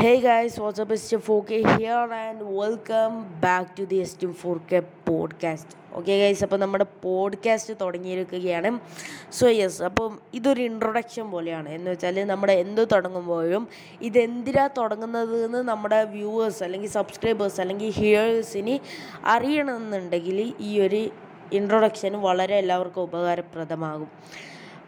Hey guys, what's up? It's Steve4K here and welcome back to the Steve4K podcast. Okay guys അപ്പോൾ നമ്മുടെ podcast തുടങ്ങിയിരിക്കുകയാണ് so yes അപ്പം ഇതൊരു introduction പോലെയാണ് എന്ന് വെച്ചാൽ നമ്മുടെ എന്ത് തുടങ്ങുമ്പോഴും ഇതെന്തിനാ തുടങ്ങുന്നത് എന്ന് നമ്മുടെ വ്യൂവേഴ്സ് അല്ലെങ്കിൽ സബ്സ്ക്രൈബേഴ്സ് അല്ലെങ്കിൽ ഹിയേഴ്സിന് അറിയണമെന്നുണ്ടെങ്കിൽ ഈ ഒരു ഇൻട്രൊഡക്ഷൻ വളരെ എല്ലാവർക്കും ഉപകാരപ്രദമാകും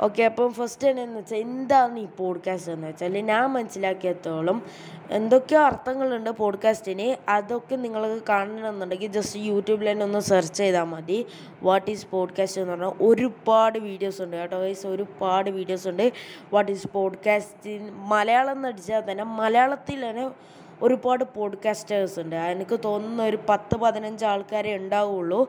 ഓക്കെ അപ്പം ഫസ്റ്റ് എന്ന് വെച്ചാൽ എന്താണ് ഈ പോഡ്കാസ്റ്റ് എന്ന് വെച്ചാൽ ഞാൻ മനസ്സിലാക്കിയത്തോളം എന്തൊക്കെയോ അർത്ഥങ്ങളുണ്ട് പോഡ്കാസ്റ്റിന് അതൊക്കെ നിങ്ങൾക്ക് കാണണമെന്നുണ്ടെങ്കിൽ ജസ്റ്റ് യൂട്യൂബിൽ തന്നെ ഒന്ന് സെർച്ച് ചെയ്താൽ മതി. വാട്ട് ഈസ് പോഡ്കാസ്റ്റ് എന്ന് പറഞ്ഞാൽ ഒരുപാട് വീഡിയോസ് ഉണ്ട് കേട്ടോ വൈസ് ഒരുപാട് വീഡിയോസ് ഉണ്ട്. വാട്ട് ഈസ് പോഡ്കാസ്റ്റിൻ മലയാളം എന്ന് അടിച്ചാൽ തന്നെ മലയാളത്തിൽ തന്നെ ഒരുപാട് പോഡ്കാസ്റ്റേഴ്സ് ഉണ്ട്. എനിക്ക് തോന്നുന്ന ഒരു പത്ത് പതിനഞ്ച് ആൾക്കാരെ ഉണ്ടാവുള്ളൂ.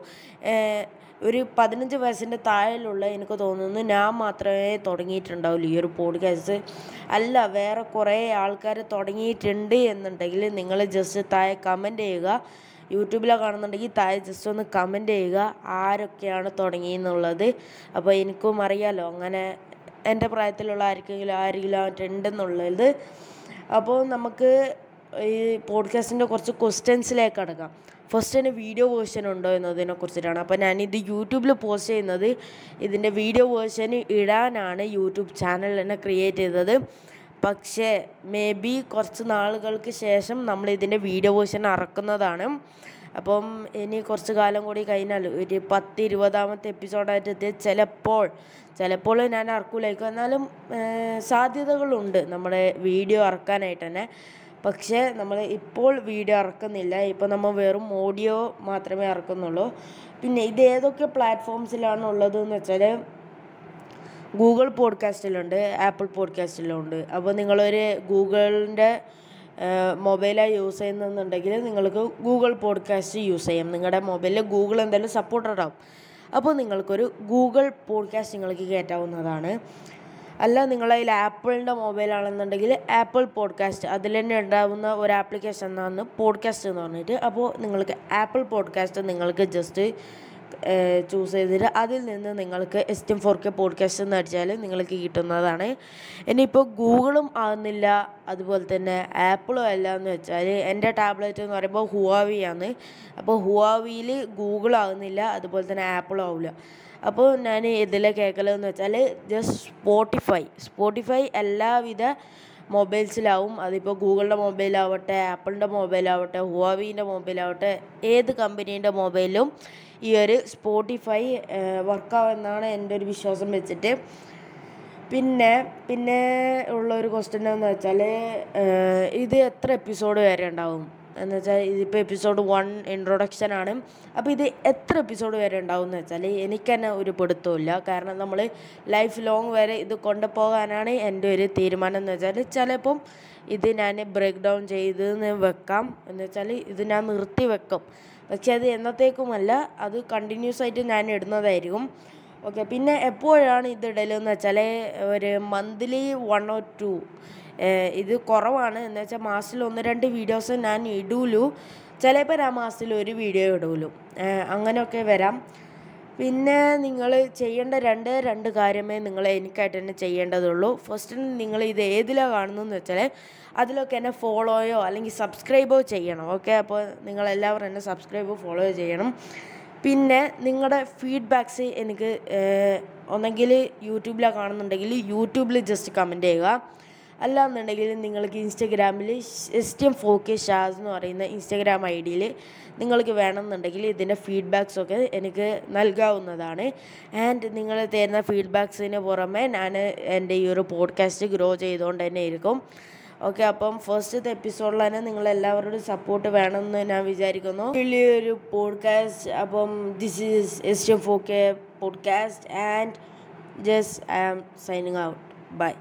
ഒരു പതിനഞ്ച് വയസ്സിന്റെ താഴെയുള്ള എനിക്ക് തോന്നുന്നു ഞാൻ മാത്രമേ തുടങ്ങിയിട്ടുണ്ടാവുള്ളൂ ഈ ഒരു പോഡ്കാസ്റ്റ് അല്ല വേറെ കുറേ ആൾക്കാർ തുടങ്ങിയിട്ടുണ്ട് എന്നുണ്ടെങ്കിൽ നിങ്ങൾ ജസ്റ്റ് താഴെ കമന്റ് ചെയ്യുക. യൂട്യൂബിലാണ് കാണുന്നുണ്ടെങ്കിൽ താഴെ ജസ്റ്റ് ഒന്ന് കമന്റ് ചെയ്യുക. ആരൊക്കെയാണ് തുടങ്ങിയെന്നുള്ളത്. അപ്പോൾ എനിക്കും അറിയാലോ അങ്ങനെ എന്റെ പ്രായത്തിലുള്ള ആർക്കെങ്കിലും ആരെങ്കിലും ഉണ്ടെന്നുള്ളത് അപ്പോൾ നമുക്ക് ഈ പോഡ്കാസ്റ്റിന്റെ കുറച്ച് ക്വസ്റ്റ്യൻസിലേക്ക് അടക്കാം ഫസ്റ്റ് തന്നെ വീഡിയോ വേർഷൻ ഉണ്ടോ എന്നതിനെ കുറിച്ചിട്ടാണ്. അപ്പോൾ ഞാനിത് യൂട്യൂബിൽ പോസ്റ്റ് ചെയ്യുന്നത് ഇതിന്റെ വീഡിയോ വേർഷൻ ഇടാനാണ് യൂട്യൂബ് ചാനൽ തന്നെ ക്രിയേറ്റ് ചെയ്തത്. പക്ഷേ മേ ബി കുറച്ച് നാളുകൾക്ക് ശേഷം നമ്മൾ ഇതിന്റെ വീഡിയോ വേർഷൻ ഇറക്കുന്നതാണ് അപ്പം ഇനി കുറച്ച് കാലം കൂടി കഴിഞ്ഞാൽ ഒരു പത്ത് ഇരുപതാമത്തെ എപ്പിസോഡായിട്ട് എത്തിയത് ചിലപ്പോൾ ചിലപ്പോൾ ഞാൻ ഇറക്കൂലായിരിക്കും എന്നാലും സാധ്യതകളുണ്ട് നമ്മുടെ വീഡിയോ ഇറക്കാനായിട്ട് തന്നെ. പക്ഷേ നമ്മൾ ഇപ്പോൾ വീഡിയോ ഇറക്കുന്നില്ല. ഇപ്പോൾ നമ്മൾ വെറും ഓഡിയോ മാത്രമേ ഇറക്കുന്നുള്ളൂ. പിന്നെ ഇത് ഏതൊക്കെ പ്ലാറ്റ്ഫോംസിലാണ് ഉള്ളത് എന്ന് വെച്ചാൽ ഗൂഗിൾ പോഡ്കാസ്റ്റിലുണ്ട് ആപ്പിൾ പോഡ്കാസ്റ്റിലുണ്ട്. അപ്പോൾ നിങ്ങളൊരു ഗൂഗിളിന്റെ മൊബൈലായി യൂസ് ചെയ്യുന്നുണ്ടെങ്കിൽ നിങ്ങൾക്ക് ഗൂഗിൾ പോഡ്കാസ്റ്റ് യൂസ് ചെയ്യാം. നിങ്ങളുടെ മൊബൈലിൽ ഗൂഗിൾ എന്തായാലും സപ്പോർട്ടഡ് ആവും അപ്പോൾ നിങ്ങൾക്കൊരു ഗൂഗിൾ പോഡ്കാസ്റ്റ് നിങ്ങൾക്ക് കയറ്റാവുന്നതാണ് അല്ല നിങ്ങളെ കയ്യിൽ ആപ്പിളിന്റെ മൊബൈലാണെന്നുണ്ടെങ്കിൽ ആപ്പിൾ പോഡ്കാസ്റ്റ് അതിൽ തന്നെ ഉണ്ടാകുന്ന ഒരു ആപ്ലിക്കേഷൻ എന്നാണ് പോഡ്കാസ്റ്റ് എന്ന് പറഞ്ഞിട്ട്. അപ്പോൾ നിങ്ങൾക്ക് ആപ്പിൾ പോഡ്കാസ്റ്റ് നിങ്ങൾക്ക് ജസ്റ്റ് ചൂസ് ചെയ്തിട്ട് അതിൽ നിന്ന് നിങ്ങൾക്ക് S T four K podcast എന്ന് അടിച്ചാൽ നിങ്ങൾക്ക് കിട്ടുന്നതാണ്. ഇനിയിപ്പോൾ ഗൂഗിളും ആകുന്നില്ല അതുപോലെ തന്നെ ആപ്പിളും അല്ല എന്ന് വെച്ചാൽ എന്റെ ടാബ്ലറ്റ് എന്ന് പറയുമ്പോൾ ഹുവാവിയാണ് അപ്പോൾ ഹുവാവിയിൽ ഗൂഗിൾ ആകുന്നില്ല അതുപോലെ തന്നെ ആപ്പിളും ആവില്ല. അപ്പോൾ ഞാൻ ഇതിലെ കേൾക്കലെന്ന് വെച്ചാൽ ജസ്റ്റ് സ്പോട്ടിഫൈ സ്പോട്ടിഫൈ എല്ലാവിധ മൊബൈൽസിലാവും. അതിപ്പോൾ ഗൂഗിളിന്റെ മൊബൈലാവട്ടെ ആപ്പിളിന്റെ മൊബൈലാവട്ടെ ഹുവാവീന്റെ മൊബൈലാവട്ടെ ഏത് കമ്പനീന്റെ മൊബൈലും ഈ ഒരു സ്പോട്ടിഫൈ വർക്കാവുമെന്നാണ് എന്റെ ഒരു വിശ്വാസം വെച്ചിട്ട്. പിന്നെ പിന്നെ ഉള്ള ഒരു ക്വസ്റ്റ്യൻ എന്ന് വെച്ചാൽ ഇത് എത്ര എപ്പിസോഡ് വരെ ഉണ്ടാവും? എന്ന് വെച്ചാൽ ഇതിപ്പോൾ എപ്പിസോഡ് വൺ ഇൻട്രൊഡക്ഷൻ ആണ്. അപ്പോൾ ഇത് എത്ര എപ്പിസോഡ് വരെ ഉണ്ടാവും എന്ന് വെച്ചാൽ എനിക്ക് തന്നെ ഒരു പിടുത്തമില്ല കാരണം നമ്മൾ ലൈഫ് ലോങ് വരെ ഇത് കൊണ്ടുപോകാനാണ് എന്റെ ഒരു തീരുമാനം എന്ന് വെച്ചാൽ ചിലപ്പം ഇത് ഞാൻ ബ്രേക്ക് ഡൗൺ ചെയ്ത് വെക്കാം. എന്ന് വെച്ചാൽ ഇത് ഞാൻ നിർത്തി വെക്കും. പക്ഷേ അത് എന്നത്തേക്കുമല്ല അത് കണ്ടിന്യൂസ് ആയിട്ട് ഞാൻ ഇടുന്നതായിരിക്കും. ഓക്കെ പിന്നെ എപ്പോഴാണ് ഇത് ഇടലെന്ന് വെച്ചാൽ ഒരു മന്ത്ലി വൺ ഓർ ടു ഇത് കുറവാണ്. എന്ന് വെച്ചാൽ മാസത്തിൽ ഒന്ന് രണ്ട് വീഡിയോസ് ഞാൻ ഇടൂലു. ചിലപ്പോൾ ആ മാസത്തിൽ ഒരു വീഡിയോ ഇടൂലു. അങ്ങനെയൊക്കെ വരാം. പിന്നെ നിങ്ങൾ ചെയ്യേണ്ട രണ്ട് രണ്ട് കാര്യമേ നിങ്ങൾ എനിക്കായിട്ട് തന്നെ ചെയ്യേണ്ടതുള്ളൂ. ഫസ്റ്റ് നിങ്ങൾ ഇത് ഏതിലാണ് കാണുന്നതെന്ന് വെച്ചാൽ അതിലൊക്കെ എന്നെ ഫോളോയോ അല്ലെങ്കിൽ സബ്സ്ക്രൈബോ ചെയ്യണം. ഓക്കെ അപ്പോൾ നിങ്ങളെല്ലാവരും എന്നെ സബ്സ്ക്രൈബോ ഫോളോ ചെയ്യണം. പിന്നെ നിങ്ങളുടെ ഫീഡ്ബാക്ക്സ് എനിക്ക് ഒന്നെങ്കിൽ യൂട്യൂബിലാണ് കാണുന്നുണ്ടെങ്കിൽ യൂട്യൂബിൽ ജസ്റ്റ് കമന്റ് ചെയ്യുക. അല്ല എന്നുണ്ടെങ്കിൽ നിങ്ങൾക്ക് ഇൻസ്റ്റഗ്രാമിൽ S T M four K Shaz എന്ന് പറയുന്ന ഇൻസ്റ്റഗ്രാം ഐ ഡിയിൽ നിങ്ങൾക്ക് വേണമെന്നുണ്ടെങ്കിൽ ഇതിന്റെ ഫീഡ്ബാക്സ് ഒക്കെ എനിക്ക് നൽകാവുന്നതാണ്. ആൻഡ് നിങ്ങൾ തരുന്ന ഫീഡ്ബാക്സിന് പുറമെ ഞാൻ എന്റെ ഈ ഒരു പോഡ്കാസ്റ്റ് ഗ്രോ ചെയ്തുകൊണ്ട് തന്നെ ഇരിക്കും. ഓക്കെ അപ്പം ഫസ്റ്റ് എപ്പിസോഡിൽ തന്നെ നിങ്ങൾ എല്ലാവരുടെയും സപ്പോർട്ട് വേണമെന്ന് ഞാൻ വിചാരിക്കുന്നു. വലിയൊരു പോഡ്കാസ്റ്റ് അപ്പം this is S M four K podcast and just I am signing out bye